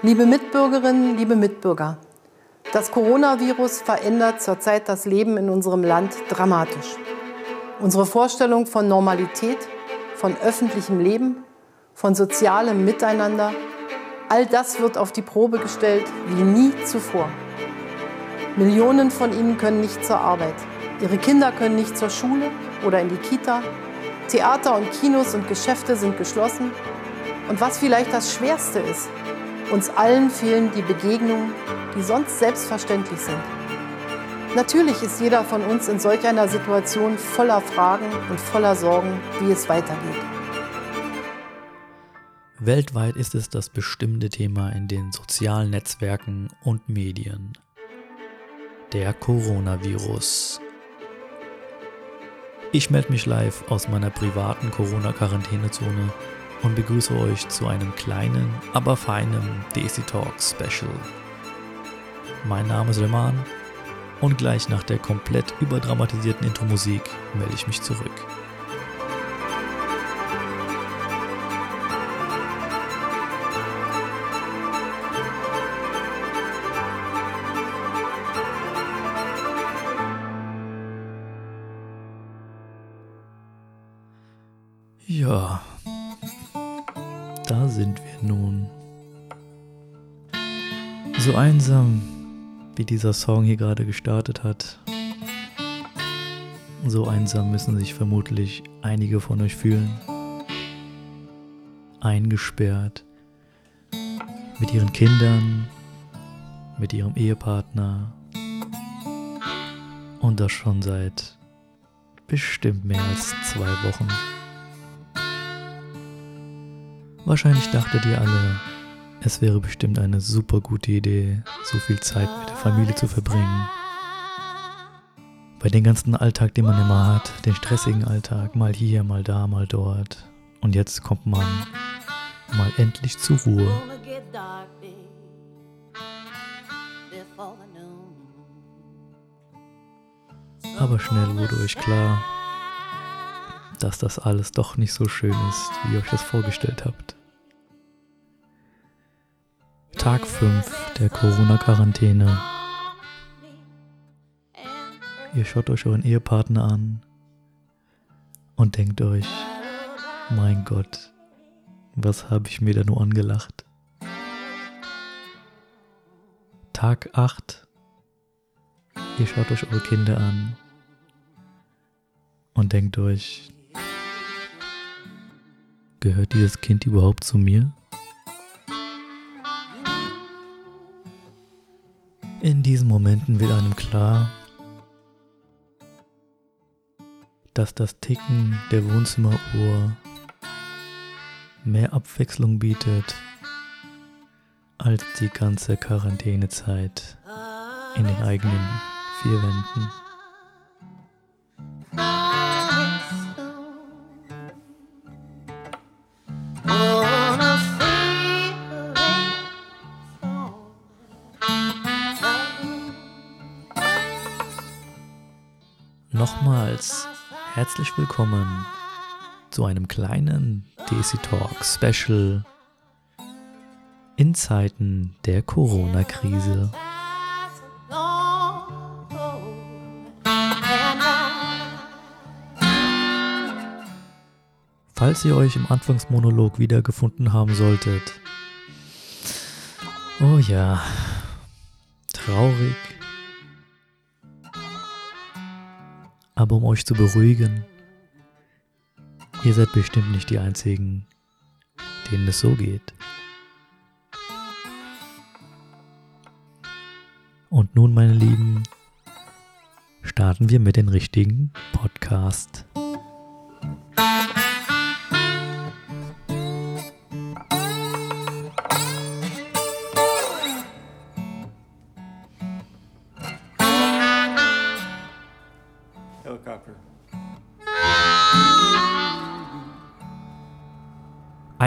Liebe Mitbürgerinnen, liebe Mitbürger, das Coronavirus verändert zurzeit das Leben in unserem Land dramatisch. Unsere Vorstellung von Normalität, von öffentlichem Leben, von sozialem Miteinander, all das wird auf die Probe gestellt wie nie zuvor. Millionen von ihnen können nicht zur Arbeit. Ihre Kinder können nicht zur Schule oder in die Kita. Theater und Kinos und Geschäfte sind geschlossen. Und was vielleicht das Schwerste ist, uns allen fehlen die Begegnungen, die sonst selbstverständlich sind. Natürlich ist jeder von uns in solch einer Situation voller Fragen und voller Sorgen, wie es weitergeht. Weltweit ist es das bestimmte Thema in den sozialen Netzwerken und Medien. Der Coronavirus. Ich melde mich live aus meiner privaten Corona-Quarantänezone und begrüße euch zu einem kleinen, aber feinen Daisy Talk Special. Mein Name ist Leman und gleich nach der komplett überdramatisierten Intro-Musik melde ich mich zurück. Ja, da sind wir nun. So einsam, wie dieser Song hier gerade gestartet hat. So einsam müssen sich vermutlich einige von euch fühlen. Eingesperrt. Mit ihren Kindern, mit ihrem Ehepartner. Und das schon seit bestimmt mehr als zwei Wochen. Wahrscheinlich dachtet ihr alle, es wäre bestimmt eine super gute Idee, so viel Zeit mit der Familie zu verbringen. Bei dem ganzen Alltag, den man immer hat, den stressigen Alltag, mal hier, mal da, mal dort. Und jetzt kommt man mal endlich zur Ruhe. Aber schnell wurde euch klar, dass das alles doch nicht so schön ist, wie ihr euch das vorgestellt habt. Tag 5 der Corona-Quarantäne. Ihr schaut euch euren Ehepartner an und denkt euch, mein Gott, was habe ich mir da nur angelacht? Tag 8. Ihr schaut euch eure Kinder an und denkt euch, gehört dieses Kind überhaupt zu mir? In diesen Momenten wird einem klar, dass das Ticken der Wohnzimmeruhr mehr Abwechslung bietet als die ganze Quarantänezeit in den eigenen vier Wänden. Willkommen zu einem kleinen DC Talk Special in Zeiten der Corona-Krise. Falls ihr euch im Anfangsmonolog wiedergefunden haben solltet, oh ja, traurig, Aber um euch zu beruhigen, ihr seid bestimmt nicht die Einzigen, denen es so geht. Und nun, meine Lieben, starten wir mit dem richtigen Podcast.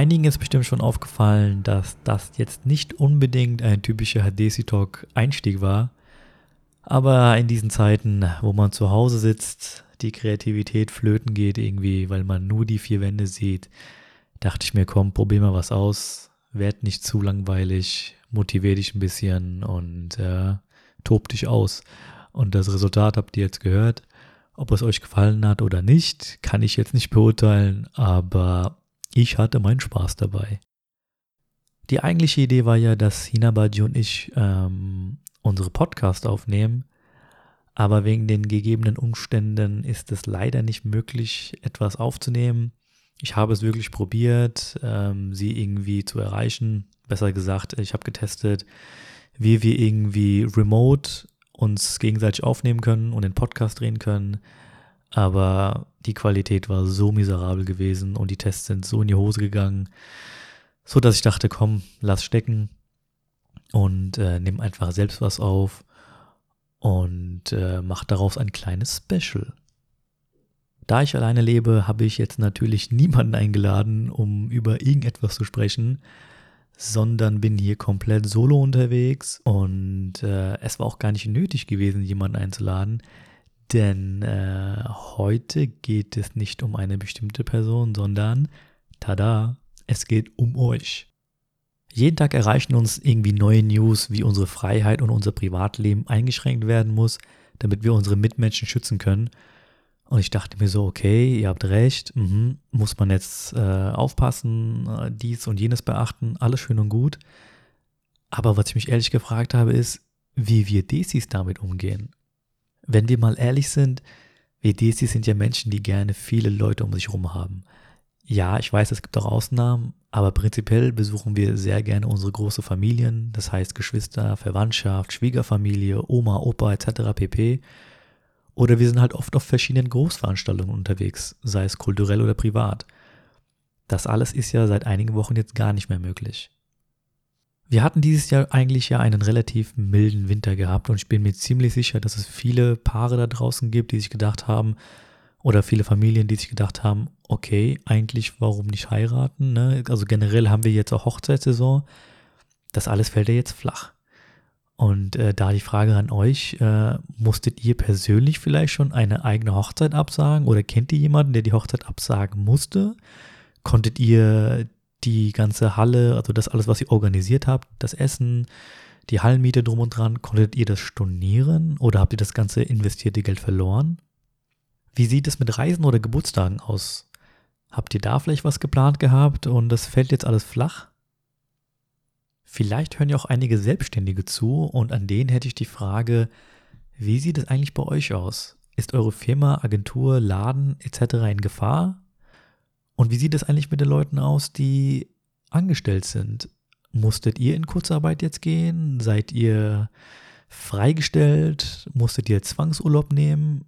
Einigen ist bestimmt schon aufgefallen, dass das jetzt nicht unbedingt ein typischer Hadesi Talk Einstieg war. Aber in diesen Zeiten, wo man zu Hause sitzt, die Kreativität flöten geht irgendwie, weil man nur die vier Wände sieht, dachte ich mir, komm, probier mal was aus, werd nicht zu langweilig, motivier dich ein bisschen und äh, tob dich aus. Und das Resultat habt ihr jetzt gehört. Ob es euch gefallen hat oder nicht, kann ich jetzt nicht beurteilen, aber ich hatte meinen Spaß dabei. Die eigentliche Idee war ja, dass Hinabaji und ich ähm, unsere Podcast aufnehmen, aber wegen den gegebenen Umständen ist es leider nicht möglich, etwas aufzunehmen. Ich habe es wirklich probiert, ähm, sie irgendwie zu erreichen. Besser gesagt, ich habe getestet, wie wir irgendwie remote uns gegenseitig aufnehmen können und den Podcast drehen können. Aber die Qualität war so miserabel gewesen und die Tests sind so in die Hose gegangen, so dass ich dachte, komm, lass stecken und äh, nimm einfach selbst was auf und äh, mach daraus ein kleines Special. Da ich alleine lebe, habe ich jetzt natürlich niemanden eingeladen, um über irgendetwas zu sprechen, sondern bin hier komplett solo unterwegs und äh, es war auch gar nicht nötig gewesen, jemanden einzuladen, denn äh, heute geht es nicht um eine bestimmte Person, sondern, tada, es geht um euch. Jeden Tag erreichen uns irgendwie neue News, wie unsere Freiheit und unser Privatleben eingeschränkt werden muss, damit wir unsere Mitmenschen schützen können. Und ich dachte mir so, okay, ihr habt recht, mh, muss man jetzt äh, aufpassen, äh, dies und jenes beachten, alles schön und gut. Aber was ich mich ehrlich gefragt habe, ist, wie wir Desis damit umgehen. Wenn wir mal ehrlich sind, wir Desis sind ja Menschen, die gerne viele Leute um sich herum haben. Ja, ich weiß, es gibt auch Ausnahmen, aber prinzipiell besuchen wir sehr gerne unsere große Familien, das heißt Geschwister, Verwandtschaft, Schwiegerfamilie, Oma, Opa etc. pp. Oder wir sind halt oft auf verschiedenen Großveranstaltungen unterwegs, sei es kulturell oder privat. Das alles ist ja seit einigen Wochen jetzt gar nicht mehr möglich. Wir hatten dieses Jahr eigentlich ja einen relativ milden Winter gehabt und ich bin mir ziemlich sicher, dass es viele Paare da draußen gibt, die sich gedacht haben, oder viele Familien, die sich gedacht haben, okay, eigentlich warum nicht heiraten? Ne? Also generell haben wir jetzt auch Hochzeitssaison. Das alles fällt ja jetzt flach. Und äh, da die Frage an euch, äh, musstet ihr persönlich vielleicht schon eine eigene Hochzeit absagen oder kennt ihr jemanden, der die Hochzeit absagen musste? Konntet ihr die ganze Halle, also das alles, was ihr organisiert habt, das Essen, die Hallenmiete drum und dran, konntet ihr das stornieren oder habt ihr das ganze investierte Geld verloren? Wie sieht es mit Reisen oder Geburtstagen aus? Habt ihr da vielleicht was geplant gehabt und das fällt jetzt alles flach? Vielleicht hören ja auch einige Selbstständige zu und an denen hätte ich die Frage, wie sieht es eigentlich bei euch aus? Ist eure Firma, Agentur, Laden etc. in Gefahr? Und wie sieht es eigentlich mit den Leuten aus, die angestellt sind? Musstet ihr in Kurzarbeit jetzt gehen? Seid ihr freigestellt? Musstet ihr Zwangsurlaub nehmen?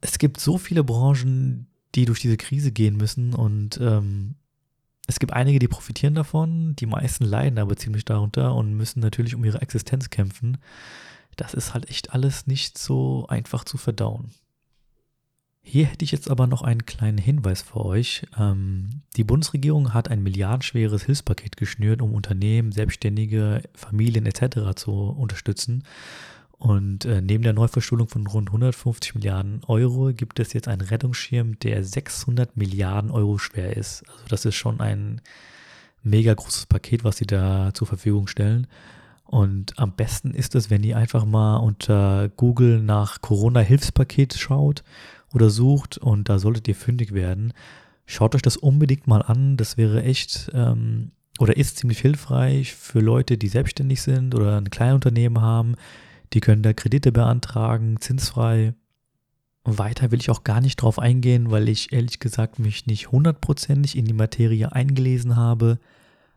Es gibt so viele Branchen, die durch diese Krise gehen müssen und ähm, es gibt einige, die profitieren davon, die meisten leiden aber ziemlich darunter und müssen natürlich um ihre Existenz kämpfen. Das ist halt echt alles nicht so einfach zu verdauen. Hier hätte ich jetzt aber noch einen kleinen Hinweis für euch. Ähm, die Bundesregierung hat ein milliardenschweres Hilfspaket geschnürt, um Unternehmen, Selbstständige, Familien etc. zu unterstützen. Und äh, neben der Neuverschulung von rund 150 Milliarden Euro gibt es jetzt einen Rettungsschirm, der 600 Milliarden Euro schwer ist. Also das ist schon ein mega großes Paket, was sie da zur Verfügung stellen. Und am besten ist es, wenn ihr einfach mal unter Google nach Corona-Hilfspaket schaut oder sucht und da solltet ihr fündig werden. Schaut euch das unbedingt mal an. Das wäre echt ähm, oder ist ziemlich hilfreich für Leute, die selbstständig sind oder ein Kleinunternehmen haben die können da Kredite beantragen, zinsfrei. Weiter will ich auch gar nicht drauf eingehen, weil ich ehrlich gesagt mich nicht hundertprozentig in die Materie eingelesen habe.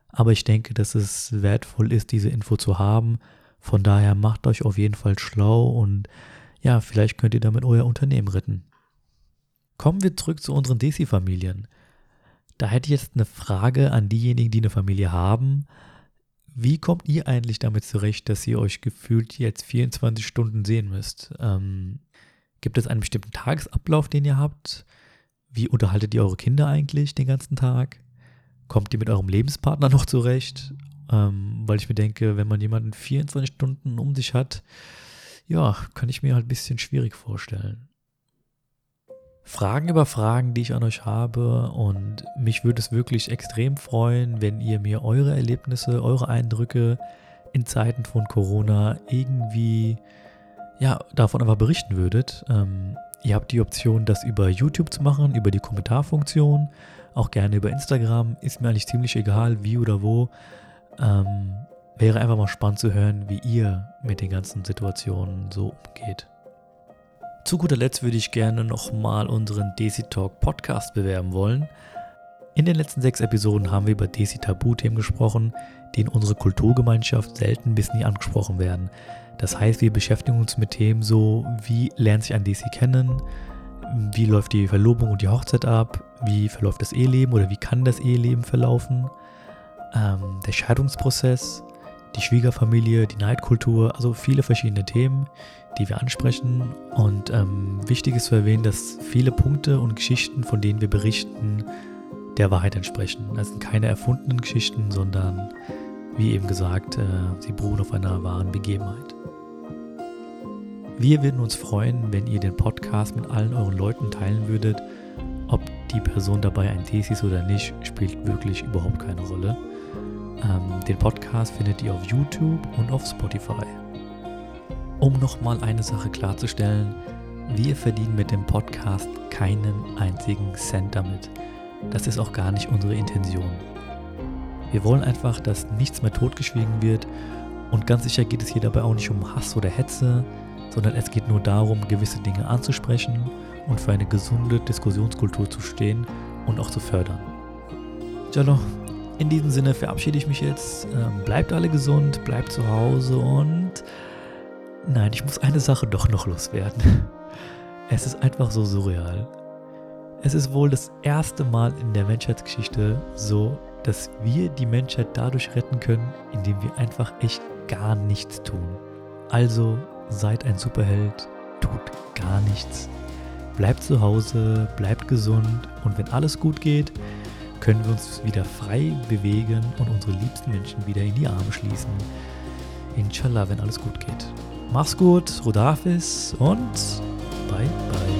Aber ich denke, dass es wertvoll ist, diese Info zu haben. Von daher macht euch auf jeden Fall schlau und ja, vielleicht könnt ihr damit euer Unternehmen retten. Kommen wir zurück zu unseren Desi-Familien. Da hätte ich jetzt eine Frage an diejenigen, die eine Familie haben. Wie kommt ihr eigentlich damit zurecht, dass ihr euch gefühlt jetzt 24 Stunden sehen müsst? Ähm, gibt es einen bestimmten Tagesablauf, den ihr habt? Wie unterhaltet ihr eure Kinder eigentlich den ganzen Tag? Kommt ihr mit eurem Lebenspartner noch zurecht? Ähm, weil ich mir denke, wenn man jemanden 24 Stunden um sich hat, ja, kann ich mir halt ein bisschen schwierig vorstellen. Fragen über Fragen, die ich an euch habe. Und mich würde es wirklich extrem freuen, wenn ihr mir eure Erlebnisse, eure Eindrücke in Zeiten von Corona irgendwie ja, davon einfach berichten würdet. Ähm, ihr habt die Option, das über YouTube zu machen, über die Kommentarfunktion, auch gerne über Instagram. Ist mir eigentlich ziemlich egal, wie oder wo. Ähm, wäre einfach mal spannend zu hören, wie ihr mit den ganzen Situationen so umgeht. Zu guter Letzt würde ich gerne nochmal unseren Desi Talk Podcast bewerben wollen. In den letzten sechs Episoden haben wir über Desi Tabu-Themen gesprochen, die in unserer Kulturgemeinschaft selten bis nie angesprochen werden. Das heißt, wir beschäftigen uns mit Themen so, wie lernt sich ein Desi kennen, wie läuft die Verlobung und die Hochzeit ab, wie verläuft das Eheleben oder wie kann das Eheleben verlaufen, ähm, der Scheidungsprozess, die Schwiegerfamilie, die Neidkultur, also viele verschiedene Themen, die wir ansprechen. Und ähm, wichtig ist zu erwähnen, dass viele Punkte und Geschichten, von denen wir berichten, der Wahrheit entsprechen. Das sind keine erfundenen Geschichten, sondern wie eben gesagt, äh, sie beruhen auf einer wahren Begebenheit. Wir würden uns freuen, wenn ihr den Podcast mit allen euren Leuten teilen würdet. Ob die Person dabei ein Thesis oder nicht, spielt wirklich überhaupt keine Rolle. Ähm, den Podcast findet ihr auf YouTube und auf Spotify. Um nochmal eine Sache klarzustellen, wir verdienen mit dem Podcast keinen einzigen Cent damit. Das ist auch gar nicht unsere Intention. Wir wollen einfach, dass nichts mehr totgeschwiegen wird und ganz sicher geht es hier dabei auch nicht um Hass oder Hetze, sondern es geht nur darum, gewisse Dinge anzusprechen und für eine gesunde Diskussionskultur zu stehen und auch zu fördern. Jallo, in diesem Sinne verabschiede ich mich jetzt. Ähm, bleibt alle gesund, bleibt zu Hause und nein, ich muss eine Sache doch noch loswerden. Es ist einfach so surreal. Es ist wohl das erste Mal in der Menschheitsgeschichte so, dass wir die Menschheit dadurch retten können, indem wir einfach echt gar nichts tun. Also seid ein Superheld, tut gar nichts. Bleibt zu Hause, bleibt gesund und wenn alles gut geht, können wir uns wieder frei bewegen und unsere liebsten Menschen wieder in die Arme schließen. Inshallah, wenn alles gut geht. Mach's gut, Rodafis und bye bye.